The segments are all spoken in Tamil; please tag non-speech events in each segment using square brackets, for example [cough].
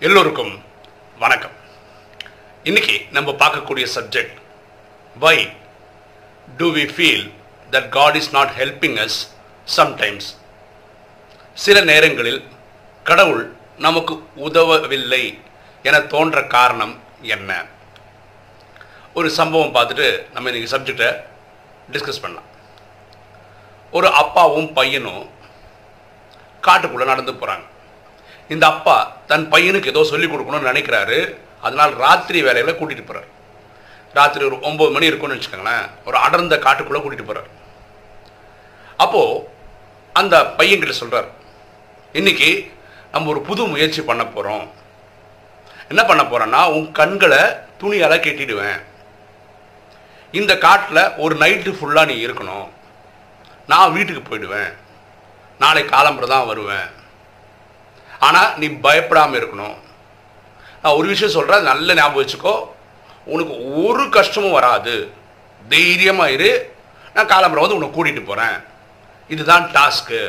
எல்லோருக்கும் வணக்கம். இன்னைக்கு நம்ம பார்க்கக்கூடிய subject why do we feel that God is not helping us sometimes சில நேரங்களில் கடவுள் நமக்கு உதவவில்லை என தோன்ற காரணம் என்ன? ஒரு சம்பவம் பார்த்துட்டு நம்ம இன்னைக்கு சப்ஜெக்டை டிஸ்கஸ் பண்ணலாம். ஒரு அப்பாவும் பையனும் காட்டுக்குள்ளே நடந்து போகிறாங்க இந்த அப்பா தன் பையனுக்கு ஏதோ சொல்லிக் கொடுக்கணும்னு நினைக்கிறாரு. அதனால் ராத்திரி வேலையில் கூட்டிகிட்டு போகிறார் ராத்திரி ஒரு ஒம்பது மணி இருக்கும்னு வச்சுக்கோங்களேன். ஒரு அடர்ந்த காட்டுக்குள்ளே கூட்டிகிட்டு போகிறார் அப்போது அந்த பையன்கிட்ட சொல்கிறார் இன்னைக்கு நம்ம ஒரு புது முயற்சி பண்ண போகிறோம் என்ன பண்ண போகிறோன்னா உன் கண்களை துணியால் கெட்டிடுவேன். இந்த காட்டில் ஒரு நைட்டு ஃபுல்லாக நீ இருக்கணும். நான் வீட்டுக்கு போயிடுவேன். நாளை காலம்புற தான் வருவேன். ஆனால் நீ பயப்படாமல் இருக்கணும். நான் ஒரு விஷயம் சொல்கிறேன் நல்ல ஞாபகம் வச்சுக்கோ. உனக்கு ஒரு கஷ்டமும் வராது. தைரியமாக இரு. நான் காலம்பரம் வந்து உன்னை கூட்டிகிட்டு போகிறேன் இதுதான் டாஸ்க்கு.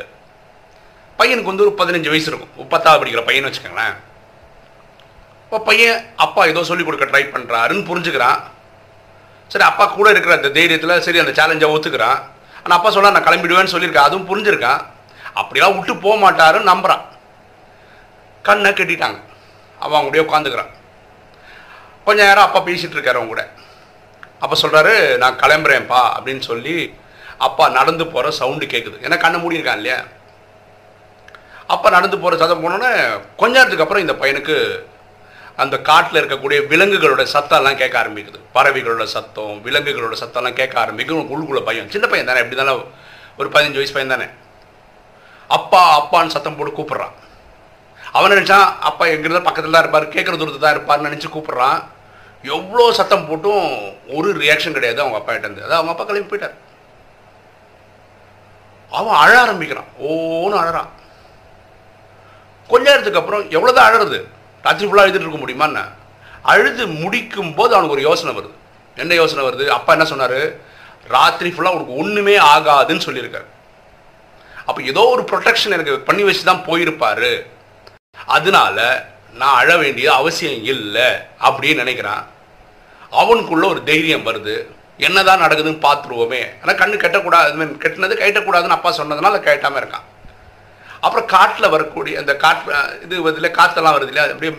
பையனுக்கு வந்து ஒரு பதினஞ்சு வயசு இருக்கும். பத்தாவது படிக்கிற பையன் வச்சுக்கோங்களேன். இப்போ பையன் அப்பா ஏதோ சொல்லிக் கொடுக்க ட்ரை பண்ணுறாருன்னு புரிஞ்சுக்கிறான். சரி அப்பா கூட இருக்கிற அந்த தைரியத்தில் சரி அந்த சேலஞ்சை ஒத்துக்கிறான். ஆனால் அப்பா சொல்ல நான் கிளம்பிடுவேன்னு சொல்லியிருக்கேன். அதுவும் புரிஞ்சிருக்கான் அப்படிலாம் விட்டு போக மாட்டாருன்னு நம்புகிறான் கண்ணை கட்டிட்டாங்க. அவன் அவங்க கூடயே உட்காந்துக்கிறான் கொஞ்ச நேரம் அப்பா பேசிகிட்டு இருக்காரு அவங்க கூட. அப்போ சொல்கிறாரு நான் கிளம்புறேன்ப்பா அப்படின்னு சொல்லி அப்பா நடந்து போகிற சவுண்டு கேட்குது ஏன்னா கண்ணை மூடியிருக்கான் இல்லையா? அப்பா நடந்து போகிற சத்தம் போனோன்னே கொஞ்ச நேரத்துக்கு அப்புறம் இந்த பையனுக்கு அந்த காட்டில் இருக்கக்கூடிய விலங்குகளோட சத்தம்லாம் கேட்க ஆரம்பிக்குது. பறவைகளோட சத்தம் விலங்குகளோட சத்தம்லாம் கேட்க ஆரம்பிக்கும் உள்ளுக்குள்ள பையன் சின்ன பையன் தானே எப்படி தானே ஒரு பதினஞ்சு வயசு பையன் தானே? அப்பா அப்பான்னு சத்தம் போட்டு கூப்பிட்றான். அவன் நினச்சான் அப்பா எங்கிருந்தா பக்கத்தில் தான் இருப்பார் கேட்குற தூரத்தில் தான் இருப்பார்னு நினச்சி கூப்பிட்றான். எவ்வளோ சத்தம் போட்டும் ஒரு ரியாக்ஷன் கிடையாது அவங்க அப்பா கிட்டேருந்து அதான் அவங்க அப்பா கிளம்பி போயிட்டார். அவன் அழ ஆரம்பிக்கிறான். ஓன்னு அழறான். கொஞ்ச நேரத்துக்கு அப்புறம் எவ்வளோதான் அழறது? ராத்திரி ஃபுல்லாக அழுதுட்டு இருக்க முடியுமான்னு அழுது முடிக்கும் போது அவனுக்கு ஒரு யோசனை வருது. என்ன யோசனை வருது? அப்பா என்ன சொன்னார்? ராத்திரி ஃபுல்லாக உனக்கு ஒன்றுமே ஆகாதுன்னு சொல்லியிருக்காரு. அப்போ ஏதோ ஒரு ப்ரொடெக்ஷன் எனக்கு பண்ணி வச்சு தான் போயிருப்பாரு. அதனால நான் அழ வேண்டிய அவசியம் இல்லை அப்படின்னு நினைக்கிறான். அவனுக்குள்ள ஒரு தைரியம் வருது. என்னதான் நடக்குதுன்னு பார்த்துருவோமே. ஆனால் கண்ணு கெட்டக்கூடாது கெட்டினது கைட்டக்கூடாதுன்னு அப்பா சொன்னதுனால கேட்டாமல் இருக்கான். அப்புறம் காட்டில் வரக்கூடிய அந்த காற்று இது இதில் காற்றெல்லாம் வருது இல்லையா? அப்படியே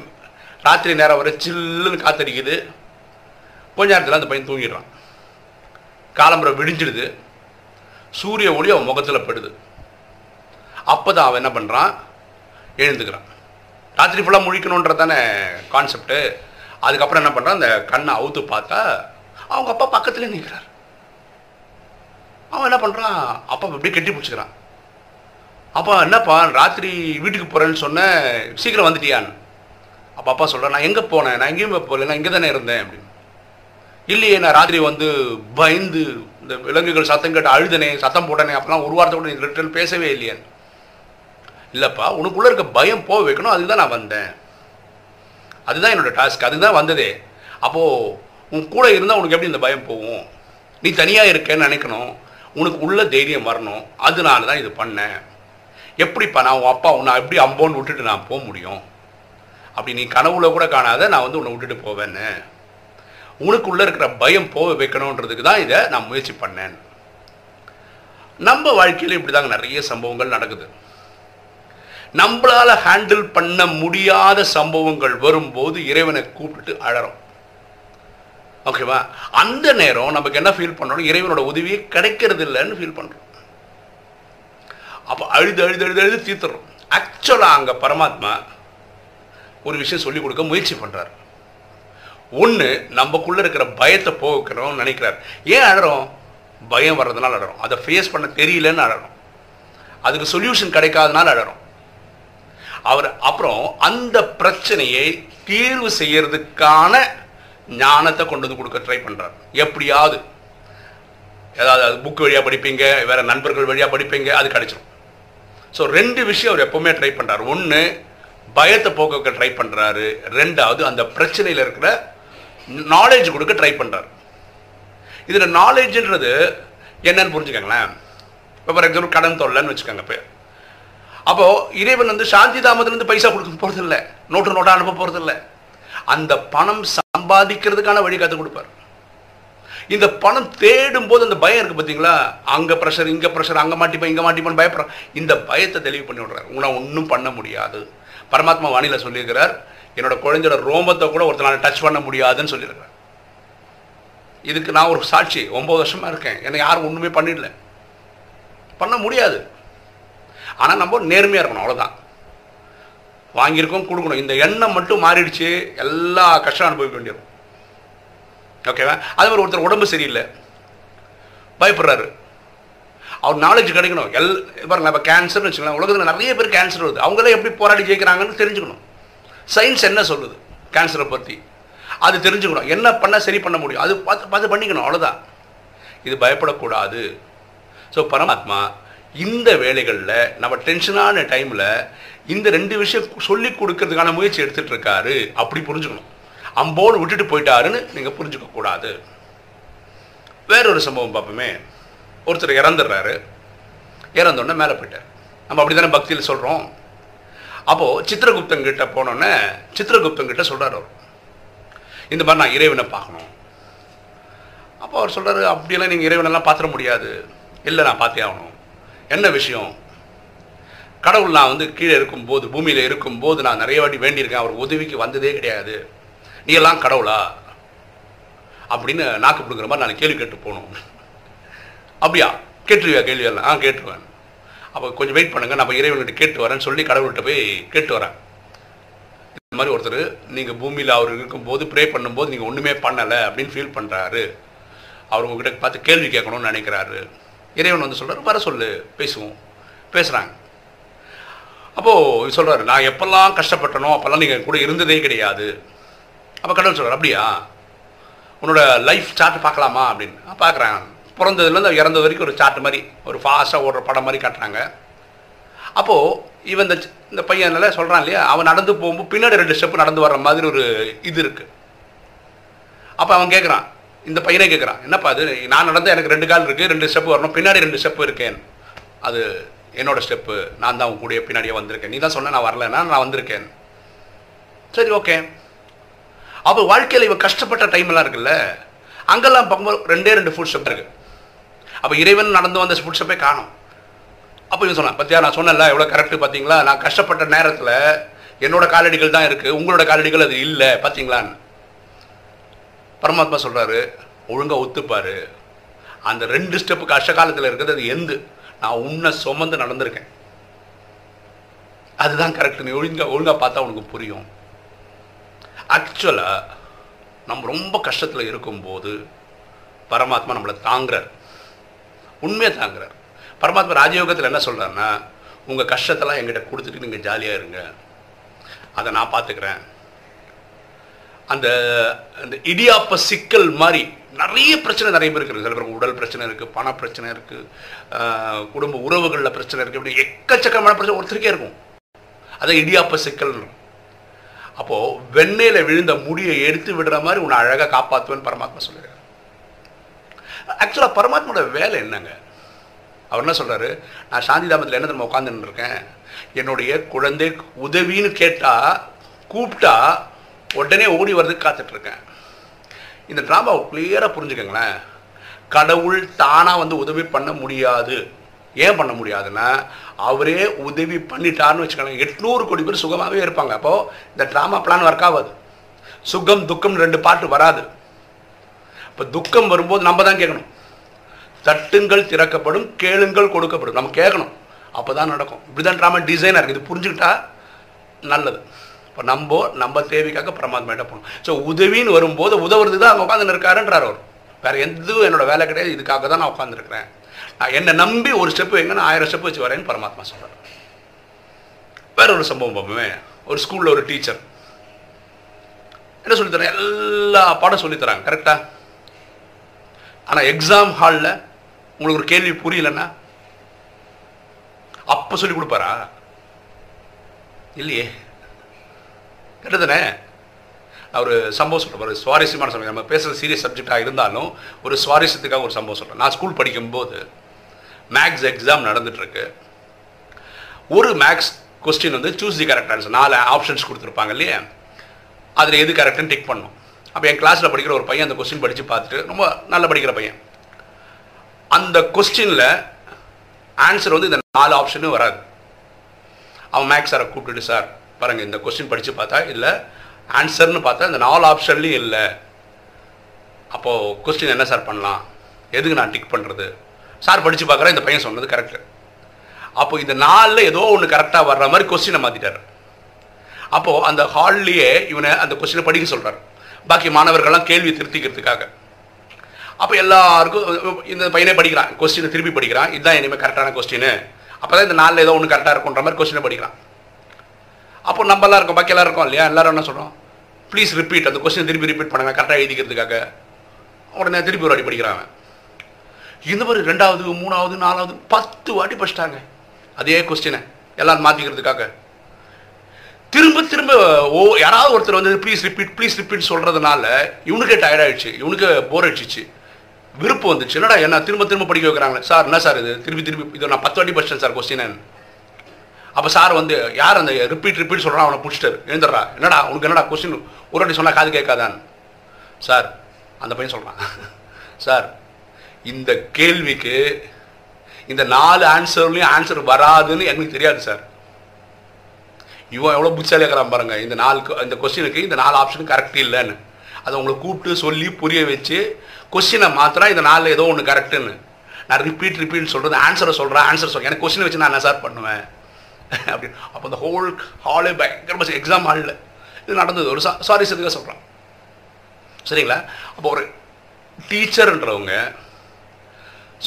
ராத்திரி நேரம் வர சில்லுன்னு காத்தடிக்குது. கொஞ்ச நேரத்தில் அந்த பையன் தூங்கிடுறான். காலம்புரை விடிஞ்சிடுது. சூரிய ஒளி அவன் முகத்தில் படுது. அப்போ தான் அவன் என்ன பண்ணுறான் எழுந்துக்கிறான். ராத்திரி ஃபுல்லாக முழிக்கணுன்றது தானே கான்செப்ட்டு அதுக்கப்புறம் என்ன பண்ணுறான் அந்த கண்ணை அவுத்து பார்த்தா அவங்க அப்பா பக்கத்துலேயே நிற்கிறார் அவன் என்ன பண்ணுறான் அப்பா அப்படியே கெட்டி பிடிச்சிக்கிறான். அப்பா என்னப்பா ராத்திரி வீட்டுக்கு போகிறேன்னு சொன்னேன் சீக்கிரம் வந்துட்டியான்னு? அப்போ அப்பா சொல்கிறேன் நான் எங்கே போனேன்? நான் எங்கேயும் போகல. நான் இங்கே தானே இருந்தேன். அப்படின்னு. இல்லையே நான் ராத்திரி வந்து பயந்து இந்த விலங்குகள் சத்தம் கேட்டு அழுதனே சத்தம் போட்டனே அப்பெல்லாம் ஒரு வாரத்தை கூட நீ ரிட்டர்ன் பேசவே இல்லையான்னு. இல்லைப்பா உனக்குள்ளே இருக்க பயம் போக வைக்கணும் அதுக்கு தான் நான் வந்தேன். அதுதான் என்னோடய டாஸ்க் அதுக்கு தான் வந்ததே. அப்போது உன் கூட இருந்தால் உனக்கு எப்படி இந்த பயம் போகும்? நீ தனியாக இருக்கேன்னு நினைக்கணும். உனக்கு உள்ள தைரியம் வரணும். அதனால தான் இது பண்ணேன். எப்படிப்பா நான் உன் அப்பா உன்னை எப்படி அம்போன்னு விட்டுட்டு நான் போக முடியும்? அப்படி நீ கனவுல கூட காணாத நான் வந்து உன்னை விட்டுட்டு போவேன்னு. உனக்குள்ளே இருக்கிற பயம் போக வைக்கணுன்றதுக்கு தான் இதை நான் முயற்சி பண்ணேன். நம்ம வாழ்க்கையில் இப்படி தாங்க நிறைய சம்பவங்கள் நடக்குது. நம்மளால் ஹேண்டில் பண்ண முடியாத சம்பவங்கள் வரும்போது இறைவனை கூப்பிட்டுட்டு அழறோம். ஓகேவா அந்த நேரம் நமக்கு என்ன ஃபீல் பண்ணுறோம் இறைவனோட உதவியே கிடைக்கிறது இல்லைன்னு ஃபீல் பண்ணுறோம் அப்போ அழுது அழுது அழுது அழுது தீர்த்துறோம். ஆக்சுவலாக அங்கே பரமாத்மா ஒரு விஷயம் சொல்லிக் கொடுக்க முயற்சி பண்ணுறார் ஒன்று நம்மக்குள்ளே இருக்கிற பயத்தை போக்கணும்னு நினைக்கிறார். ஏன் அழறோம்? பயம் வர்றதுனால அழறோம். அதை ஃபேஸ் பண்ண தெரியலன்னு அழறோம். அதுக்கு சொல்யூஷன் கிடைக்காதனால அழறோம். அவர் அப்புறம் அந்த பிரச்சனையை தீர்வு செய்யறதுக்கான ஞானத்தை கொண்டு வந்து கொடுக்க ட்ரை பண்ணுறார் எப்படியாவது. ஏதாவது அது புக் வழியாக படிப்பீங்க வேறு நண்பர்கள் வழியாக படிப்பீங்க அது கிடைச்சிடும் ஸோ ரெண்டு விஷயம் அவர் எப்போவுமே ட்ரை பண்ணுறாரு ஒன்று பயத்தை போக்க ட்ரை பண்ணுறாரு ரெண்டாவது அந்த பிரச்சனையில் இருக்கிற நாலேஜ் கொடுக்க ட்ரை பண்ணுறாரு இதில் நாலேஜ்ன்றது என்னன்னு புரிஞ்சுக்கங்களேன். இப்போ ஃபார் எக்ஸாம்பிள் கடன் தொல்லைன்னு வச்சுக்கோங்க இப்போ. அப்போ இறைவன் வந்து சாந்தி தாமத்திலிருந்து பைசா கொடுக்க போறது இல்லை நோட்டு நோட்டா அனுப்ப போறது இல்லை அந்த பணம் சம்பாதிக்கிறதுக்கான வழி கற்றுக் கொடுப்பார். இந்த பணம் தேடும் போது அந்த பயம் இருக்கு பார்த்தீங்களா அங்க ப்ரெஷர் இங்க ப்ரெஷர் அங்க மாட்டிப்பேன் இங்க மாட்டிப்பேன் பயப்படுறேன் இந்த பயத்தை தெளிவு பண்ணி விடுறாரு. உங்களை ஒன்றும் பண்ண முடியாது. பரமாத்மா வானியில் சொல்லியிருக்கிறார். என்னோட குழந்தையோட ரோமத்தை கூட ஒருத்தனால டச் பண்ண முடியாதுன்னு சொல்லியிருக்கிறார். இதுக்கு நான் ஒரு சாட்சி. ஒன்பது வருஷமா இருக்கேன். என்னை யாரும் ஒன்றுமே பண்ணிடல. பண்ண முடியாது. ஆனால் நம்ம நேர்மையாக இருக்கணும் அவ்வளோதான் வாங்கியிருக்கோம் கொடுக்கணும். இந்த எண்ணம் மட்டும் மாறிடுச்சு எல்லா கஷ்டம் அனுபவிக்க வேண்டியிருக்கும். ஓகேவா அதே மாதிரி ஒருத்தர் உடம்பு சரியில்லை. பயப்படுறாரு. அவர் நாலேஜ் கிடைக்கணும். எல் பாருங்க இப்போ கேன்சர்னு வச்சுக்கலாம் உலகத்தில் நிறைய பேர் கேன்சர் வருது. அவங்களே எப்படி போராடி ஜெயிக்கிறாங்கன்னு தெரிஞ்சுக்கணும். சயின்ஸ் என்ன சொல்லுது? கேன்சரை பற்றி அது தெரிஞ்சுக்கணும். என்ன பண்ணால் சரி பண்ண முடியும்? அது பார்த்து பார்த்து பண்ணிக்கணும் அவ்வளோதான் இது பயப்படக்கூடாது. ஸோ பரமாத்மா இந்த வேலைகளில் நம்ம டென்ஷனான டைமில் இந்த ரெண்டு விஷயம் சொல்லி கொடுக்கறதுக்கான முயற்சி எடுத்துகிட்டு இருக்காரு அப்படி புரிஞ்சுக்கணும். அம்போன்னு விட்டுட்டு போயிட்டாருன்னு நீங்கள் புரிஞ்சுக்க கூடாது. வேறொரு சம்பவம் பார்ப்போமே ஒருத்தர் இறந்துடுறாரு இறந்தோடனே மேலே போயிட்டார். நம்ம அப்படி தானே பக்தியில் சொல்கிறோம் அப்போது சித்திரகுப்தங்கிட்ட போனோன்னே சித்திரகுப்தங்கிட்ட சொல்கிறார் அவர். இந்த மாதிரி நான் இறைவனை பார்க்கணும். அப்போ அவர் சொல்கிறாரு அப்படியெல்லாம் நீங்கள் இறைவனெல்லாம் பார்த்துட முடியாது. இல்லை நான் பார்த்தே ஆகணும். என்ன விஷயம்? கடவுள் நான் வந்து கீழே இருக்கும்போது பூமியில் இருக்கும்போது நான் நிறைய வாட்டி வேண்டியிருக்கேன். அவர் உதவிக்கு வந்ததே கிடையாது. நீ எல்லாம் கடவுளா? அப்படின்னு நாக்கு பிடுங்குற மாதிரி நான் கேள்வி கேட்டு போகணும். அப்படியா? கேட்டுருவியா கேள்வி எல்லாம்? ஆ கேட்டுருவேன். அப்போ கொஞ்சம் வெயிட் பண்ணுங்கள் நம்ம இறைவன்கிட்ட கேட்டு வரேன்னு சொல்லி கடவுள்கிட்ட போய் கேட்டு வரேன். இந்த மாதிரி ஒருத்தர் நீங்கள் பூமியில் அவர் இருக்கும்போது ப்ரே பண்ணும்போது நீங்கள் ஒன்றுமே பண்ணலை அப்படின்னு ஃபீல் பண்ணுறாரு அவர் உங்ககிட்ட பார்த்து கேள்வி கேட்கணும்னு நினைக்கிறாரு. இறைவன் வந்து சொல்கிறார் வர சொல்லு. பேசுவோம். பேசுகிறாங்க அப்போது சொல்கிறாரு நான் எப்பெல்லாம் கஷ்டப்பட்டனோ அப்போல்லாம் நீங்கள் கூட இருந்ததே கிடையாது. அப்போ கடவுள் சொல்கிறார் அப்படியா? உன்னோட லைஃப் சார்ட் பார்க்கலாமா? அப்படின்னு. பார்க்குறாங்க. பிறந்ததுலேருந்து இறந்தது வரைக்கும் ஒரு சார்ட் மாதிரி ஒரு ஃபாஸ்ட்டாக ஓடுற படம் மாதிரி காட்டுறாங்க. அப்போது இவன் இந்த இந்த பையனால சொல்கிறான் இல்லையா? அவன் நடந்து போகும்போது பின்னாடி ரெண்டு ஸ்டெப்பு நடந்து வர்ற மாதிரி ஒரு இது இருக்குது அப்போ அவன் கேட்குறான் இந்த பையனே கேட்குறான் என்னப்பா அது? நான் நடந்த எனக்கு ரெண்டு கால் இருக்குது ரெண்டு ஸ்டெப்பு வரணும் பின்னாடி ரெண்டு ஸ்டெப்பு இருக்கேன். அது என்னோட ஸ்டெப்பு நான் தான் உன் கூட பின்னாடியே வந்திருக்கேன். நீ தான் சொன்ன நான் வரலன்னா நான் வந்திருக்கேன். சரி ஓகே அப்போ வாழ்க்கையில் இவன் கஷ்டப்பட்ட டைம்லாம் இருக்குல்ல அங்கெல்லாம் பார்க்கும்போது ரெண்டே ரெண்டு ஃபுட் ஸ்டெப் இருக்கு. அப்போ இறைவன் நடந்து வந்த ஃபுட் ஸ்டெப்பே காணும். அப்போ இவன் சொன்னான் பத்தியா நான் சொன்னல எவ்வளோ கரெக்டு பார்த்தீங்களா நான் கஷ்டப்பட்ட நேரத்தில் என்னோட காலடிகள் தான் இருக்குது உங்களோட காலடிகள் அது இல்லை பார்த்தீங்களான்னு பரமாத்மா சொல்கிறாரு ஒழுங்காக ஒத்துப்பார். அந்த ரெண்டு ஸ்டெப்பு கஷ்ட காலத்தில் இருக்கிறது அது எந்து. நான் உன்னை சுமந்து நடந்திருக்கேன். அதுதான் கரெக்ட் நீ ஒழுங்கா ஒழுங்காக பார்த்தா உனக்கு புரியும். ஆக்சுவலாக நம்ம ரொம்ப கஷ்டத்தில் இருக்கும்போது பரமாத்மா நம்மளை தாங்குறார். உண்மையை தாங்குறார். பரமாத்மா ராஜயோகத்தில் என்ன சொல்கிறாருன்னா உங்கள் கஷ்டத்தெல்லாம் எங்கிட்ட கொடுத்துட்டு நீங்கள் ஜாலியாக இருங்க. அதை நான் பார்த்துக்கிறேன். அந்த அந்த இடியாப்ப சிக்கல் மாதிரி நிறைய பிரச்சனை நிறைய பேர் இருக்குது. சில பேருக்கு உடல் பிரச்சனை இருக்குது பண பிரச்சனை இருக்குது குடும்ப உறவுகளில் பிரச்சனை இருக்குது இப்படி எக்கச்சக்கமான பிரச்சனை ஒருத்தருக்கே இருக்கும். அதை இடியாப்ப சிக்கல் அப்போது வெண்ணெயில் விழுந்த முடியை எடுத்து விடுற மாதிரி உன்னை அழகாக காப்பாற்றுவேன்னு பரமாத்மா சொல்லுறாரு ஆக்சுவலாக பரமாத்மாவோட வேலை என்னங்க? அவர் என்ன சொல்கிறாரு நான் சாந்தி தாமத்தில் என்ன நம்ம உட்காந்துன்னு இருக்கேன்? என்னுடைய குழந்தை உதவின்னு கேட்டால் கூப்பிட்டா உடனே ஓடி வர்றதுக்கு காத்துட்ருக்கேன் இந்த ட்ராமாவை கிளியராக புரிஞ்சுக்கங்களேன். கடவுள் தானாக வந்து உதவி பண்ண முடியாது. ஏன் பண்ண முடியாதுன்னா அவரே உதவி பண்ணிட்டார்னு வச்சுக்கோங்களேன். எட்நூறு கோடி பேர் சுகமாகவே இருப்பாங்க. அப்போது இந்த ட்ராமா பிளான் ஒர்க் ஆகாது. சுகம் துக்கம் ரெண்டு பாட்டு வராது. இப்போ துக்கம் வரும்போது நம்ம தான் கேட்கணும். தட்டுங்கள் திறக்கப்படும் கேளுங்கள் கொடுக்கப்படும். நம்ம கேட்கணும். அப்போ தான் நடக்கும். இப்படி தான் ட்ராமா டிசைனாக இருக்குது இது புரிஞ்சுக்கிட்டா நல்லது. இப்போ நம்ம நம்ம தேவைக்காக பரமாத்மாட்ட போகணும் ஸோ உதவின்னு வரும்போது உதவுறது தான் அங்கே உட்காந்து இருக்காருன்றார் அவர். வேறு எதுவும் என்னோட வேலை கிடையாது இதுக்காக தான் நான் உட்காந்துருக்கிறேன் நான் என்னை நம்பி ஒரு ஸ்டெப்பு வைங்க நான் ஆயிரம் ஸ்டெப் வச்சு வரேன்னு பரமாத்மா சொல்கிறார் வேற ஒரு சம்பவம் பார்ப்போமே. ஒரு ஸ்கூலில் ஒரு டீச்சர் என்ன சொல்லித்தரேன் எல்லா பாடம் சொல்லித்தராங்க கரெக்டாக ஆனால் எக்ஸாம் ஹாலில் உங்களுக்கு ஒரு கேள்வி புரியலன்னா அப்போ சொல்லி கொடுப்பாரா? இல்லையே. கரெக்டு நான் ஒரு சம்பவம் சொல்கிறேன் ஒரு சுவாரஸ்யமான சமயம் நம்ம பேசுகிற சீரியஸ் சப்ஜெக்டாக இருந்தாலும் ஒரு சுவாரஸ்யத்துக்காக ஒரு சம்பவம் சொல்கிறேன் நான் ஸ்கூல் படிக்கும்போது மேக்ஸ் எக்ஸாம் நடந்துகிட்ருக்கு ஒரு மேக்ஸ் கொஸ்டின் வந்து சூஸ் தி கரெக்ட் ஆன்சர் நாலு ஆப்ஷன்ஸ் கொடுத்துருப்பாங்க இல்லையா? அதில் எது கரெக்டுன்னு டிக் பண்ணும். அப்போ என் கிளாஸில் படிக்கிற ஒரு பையன் அந்த கொஸ்டின் படித்து பார்த்துட்டு ரொம்ப நல்லா படிக்கிற பையன். அந்த கொஸ்டினில் ஆன்சர் வந்து இந்த நாலு ஆப்ஷனும் வராது. அவன் மேக்ஸ் சாரை கூப்பிட்டுட்டு சார் பாருங்கள் இந்த கொஸ்டின் படித்து பார்த்தா இல்லை ஆன்சர்னு பார்த்தா இந்த நாலு ஆப்ஷன்லேயும் இல்லை. அப்போது கொஸ்டின் என்ன சார் பண்ணலாம்? எதுக்கு நான் டிக் பண்ணுறது சார் படித்து பார்க்குறேன் இந்த பையன் சொன்னது கரெக்டு அப்போ இந்த நாளில் ஏதோ ஒன்று கரெக்டாக வர்ற மாதிரி கொஸ்டினை மாற்றிட்டார் அப்போது அந்த ஹால்லேயே இவனை அந்த கொஸ்டினை படிக்க சொல்கிறார் பாக்கி மாணவர்கள்லாம் கேள்வி திருத்திக்கிறதுக்காக. அப்போ எல்லாருக்கும் இந்த பையனே படிக்கிறான். கொஸ்டினை திருப்பி படிக்கிறான். இதுதான் இனிமேல் கரெக்டான கொஸ்டின் அப்போ தான் இந்த நாளில் ஏதோ ஒன்று கரெக்டாக இருக்குன்ற மாதிரி கொஸ்டினை படிக்கிறான். அப்போ நம்மலாம் இருக்கோம் பாக்கி எல்லாம் இருக்கோம் இல்லையா? எல்லாரும் என்ன சொல்கிறோம் ப்ளீஸ் ரிப்பீட் அந்த கொஸ்டின் திருப்பி ரிப்பீட் பண்ணுங்க கரெக்டாக எழுதிக்கிறதுக்காக. உடனே திருப்பி ஒரு வாட்டி படிக்கிறாங்க இந்த மாதிரி ரெண்டாவது மூணாவது நாலாவது பத்து வாட்டி படிச்சிட்டாங்க. அதே கொஸ்டினை எல்லாரும் மாற்றிக்கிறதுக்காக திரும்ப திரும்ப ஓ யாராவது ஒருத்தர் வந்து ப்ளீஸ் ரிப்பீட் ப்ளீஸ் ரிப்பீட் சொல்கிறதுனால இவனுக்கே டயர்ட் ஆயிடுச்சு இவனுக்கு போர் அடிச்சிச்சு. விருப்பம் வந்துச்சு. என்னடா என்ன திரும்ப திரும்ப படிக்க வைக்கிறாங்களே. சார் என்ன சார் இது? திருப்பி திருப்பி இதை நான் பத்து வாட்டி படிச்சேன் சார் கொஸ்டின் அப்போ சார் வந்து யார் அந்த ரிப்பீட் ரிப்பீட் சொல்கிறான் அவனை பிடிச்சிட்டாரு. எழுந்துடுறா. என்னடா உனக்கு என்னடா கொஸ்டின் ஒரு வாட்டி சொன்னால் காது கேட்காதான் சார் அந்த பையன் சொல்கிறான் சார் [laughs] இந்த கேள்விக்கு இந்த நாலு ஆன்சர்லையும் ஆன்சர் வராதுன்னு எங்களுக்கு தெரியாது சார் இவன் எவ்வளோ புத்திசாலியாக இருக்கிறான் பாருங்கள் இந்த நாலு இந்த கொஸ்டினுக்கு இந்த நாலு ஆப்ஷனும் கரெக்ட் இல்லைன்னு. அதை உங்களை கூப்பிட்டு சொல்லி புரிய வச்சு கொஸ்டினை மாத்திரம் இந்த நாளில் ஏதோ ஒன்று கரெக்டுன்னு நான் ரிப்பீட் ரிப்பீட் சொல்கிறது ஆன்சரை சொல்கிறேன் ஆன்சர் சொல்கிறேன் எனக்கு கொஸ்டினை வச்சு நான் என்ன சார் பண்ணுவேன்? அப்படின்னு அப்போ அந்த ஹோல் ஹாலே பயங்கரமாக எக்ஸாம் ஹாலில் இது நடந்தது. ஒரு சா சாரி சதுக்காக சொல்கிறான் சரிங்களா? அப்போ ஒரு டீச்சர்ன்றவங்க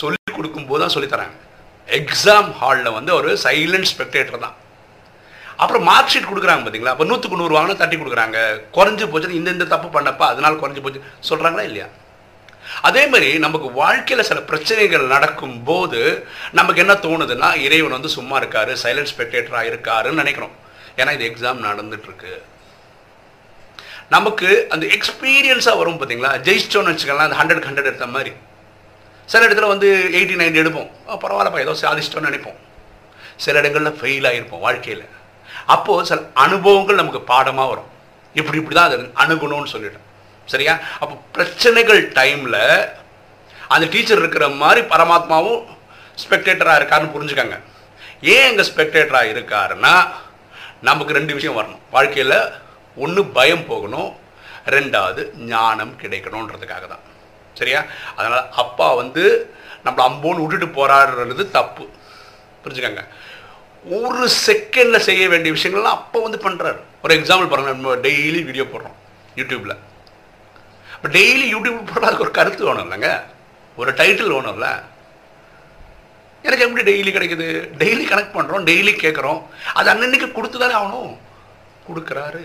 சொல்லி கொடுக்கும்போது தான் சொல்லித்தராங்க எக்ஸாம் ஹாலில் வந்து ஒரு சைலண்ட் ஸ்பெக்டேட்டர் தான். அப்புறம் மார்க் ஷீட் கொடுக்குறாங்க பார்த்தீங்களா அப்போ நூற்றுக்கு நூறு வாங்கினா தட்டி கொடுக்குறாங்க. குறைஞ்சி போச்சுன்னு இந்த இந்த தப்பு பண்ணப்பா அதனால குறைஞ்சி போச்சு. சொல்கிறாங்களா இல்லையா? அதே மாதிரி நமக்கு வாழ்க்கையில் சில பிரச்சனைகள் நடக்கும் போது நமக்கு என்ன தோணுதுன்னா இறைவன் வந்து சும்மா இருக்காரு சைலண்ட் ஸ்பெக்டேட்டராக இருக்காருன்னு நினைக்கிறோம் ஏன்னா இது எக்ஸாம் நடந்துட்டு இருக்கு நமக்கு அந்த எக்ஸ்பீரியன்ஸாக வரும் பார்த்தீங்களா ஜெயிச்சோன்னு வச்சுக்கலாம் அந்த ஹண்ட்ரட் ஹண்ட்ரட் எடுத்த மாதிரி. சில இடத்துல வந்து எயிட்டி நைன்டி எடுப்போம். பரவாயில்லப்பா ஏதோ சாதிச்சிட்டோன்னு நினைப்போம். சில இடங்களில் ஃபெயில் ஆகிருப்போம் வாழ்க்கையில். அப்போது சில அனுபவங்கள் நமக்கு பாடமாக வரும். இப்படி இப்படி தான் அதை அணுகணும்னு சொல்லிட்டேன் சரியா? அப்போ பிரச்சனைகள் டைமில் அந்த டீச்சர் இருக்கிற மாதிரி பரமாத்மாவும் ஸ்பெக்டேட்டராக இருக்காருன்னு புரிஞ்சுக்கங்க. ஏன் எங்கள் ஸ்பெக்டேட்டராக இருக்காருன்னா நமக்கு ரெண்டு விஷயம் வரணும். வாழ்க்கையில் ஒன்று பயம் போகணும் ரெண்டாவது ஞானம் கிடைக்கணுன்றதுக்காக தான். சரியா? அதனால் அப்பா வந்து நம்மளை அம்போன்னு விட்டுட்டு போராடுறது தப்பு. புரிஞ்சுக்கங்க. ஒரு செகண்டில் செய்ய வேண்டிய விஷயங்கள்லாம் அப்போ வந்து பண்ணுறாரு ஒரு எக்ஸாம்பிள் பாருங்கள் நம்ம டெய்லி வீடியோ போடுறோம் யூடியூப்பில் இப்போ டெய்லி யூடியூப் போடுறதுக்கு ஒரு கருத்து வேணும் இல்லைங்க? ஒரு டைட்டில் வேணும்ல எனக்கு எப்படி டெய்லி கிடைக்குது? டெய்லி கனெக்ட் பண்ணுறோம் டெய்லி கேட்குறோம் அது அன்னன்னைக்கு கொடுத்து தானே ஆகணும். கொடுக்குறாரு.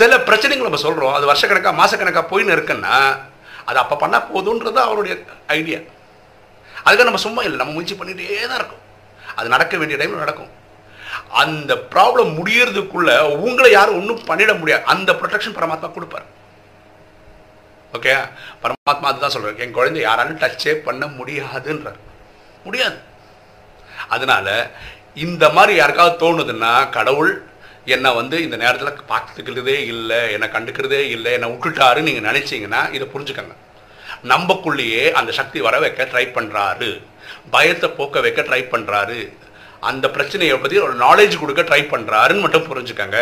சில பிரச்சனைகள் நம்ம சொல்கிறோம் அது வருஷக்கணக்காக மாதக்கணக்காக போயின்னு இருக்குன்னா அது அப்போ பண்ணால் போதுன்றது அவருடைய ஐடியா அதுக்காக நம்ம சும்மா இல்லை நம்ம முயற்சி பண்ணிகிட்டே தான் இருக்கும். அது நடக்க வேண்டிய டைமில் நடக்கும். அந்த ப்ராப்ளம் முடியறதுக்குள்ளே உங்களை யாரும் ஒன்றும் பண்ணிட முடியாது. அந்த ப்ரொடெக்ஷன் பரமாத்மா கொடுப்பார். ஓகே பரமாத்மா அதுதான் சொல்கிறார் என் குழந்தை யாராலும் டச்சே பண்ண முடியாதுன்றார். முடியாது. அதனால இந்த மாதிரி யாருக்காவது தோணுதுன்னா கடவுள் என்னை வந்து இந்த நேரத்தில் பார்த்துக்கிறதே இல்லை என்னை கண்டுக்கிறதே இல்லை என்னை விட்டுட்டாருன்னு நீங்கள் நினச்சிங்கன்னா இதை புரிஞ்சுக்கங்க. நம்பக்குள்ளேயே அந்த சக்தி வர வைக்க ட்ரை பண்ணுறாரு பயத்தை போக்க வைக்க ட்ரை பண்ணுறாரு அந்த பிரச்சனையை பற்றி ஒரு நாலேஜ் கொடுக்க ட்ரை பண்ணுறாருன்னு மட்டும் புரிஞ்சுக்கங்க.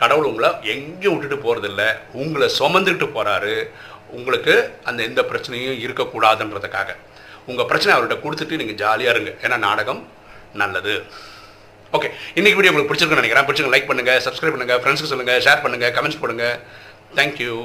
கடவுள் உங்களை எங்கேயும் விட்டுட்டு போகிறதில்ல உங்களை சுமந்துக்கிட்டு போகிறாரு உங்களுக்கு அந்த எந்த பிரச்சனையும் இருக்கக்கூடாதுன்றதுக்காக. உங்கள் பிரச்சனை அவர்கிட்ட கொடுத்துட்டு நீங்கள் ஜாலியாக இருங்க. ஏன்னா நாடகம் நல்லது. ஓகே இன்றைக்கி வீடியோ உங்களுக்கு பிடிச்சிருக்குன்னு நினைக்கிறேன். பிடிச்சிருங்க லைக் பண்ணுங்கள் சப்ஸ்கிரைப் பண்ணுங்கள் ஃப்ரெண்ட்ஸுக்கு சொல்லுங்கள் ஷேர் பண்ணுங்கள் கமெண்ட்ஸ் பண்ணுங்கள் தேங்க்யூ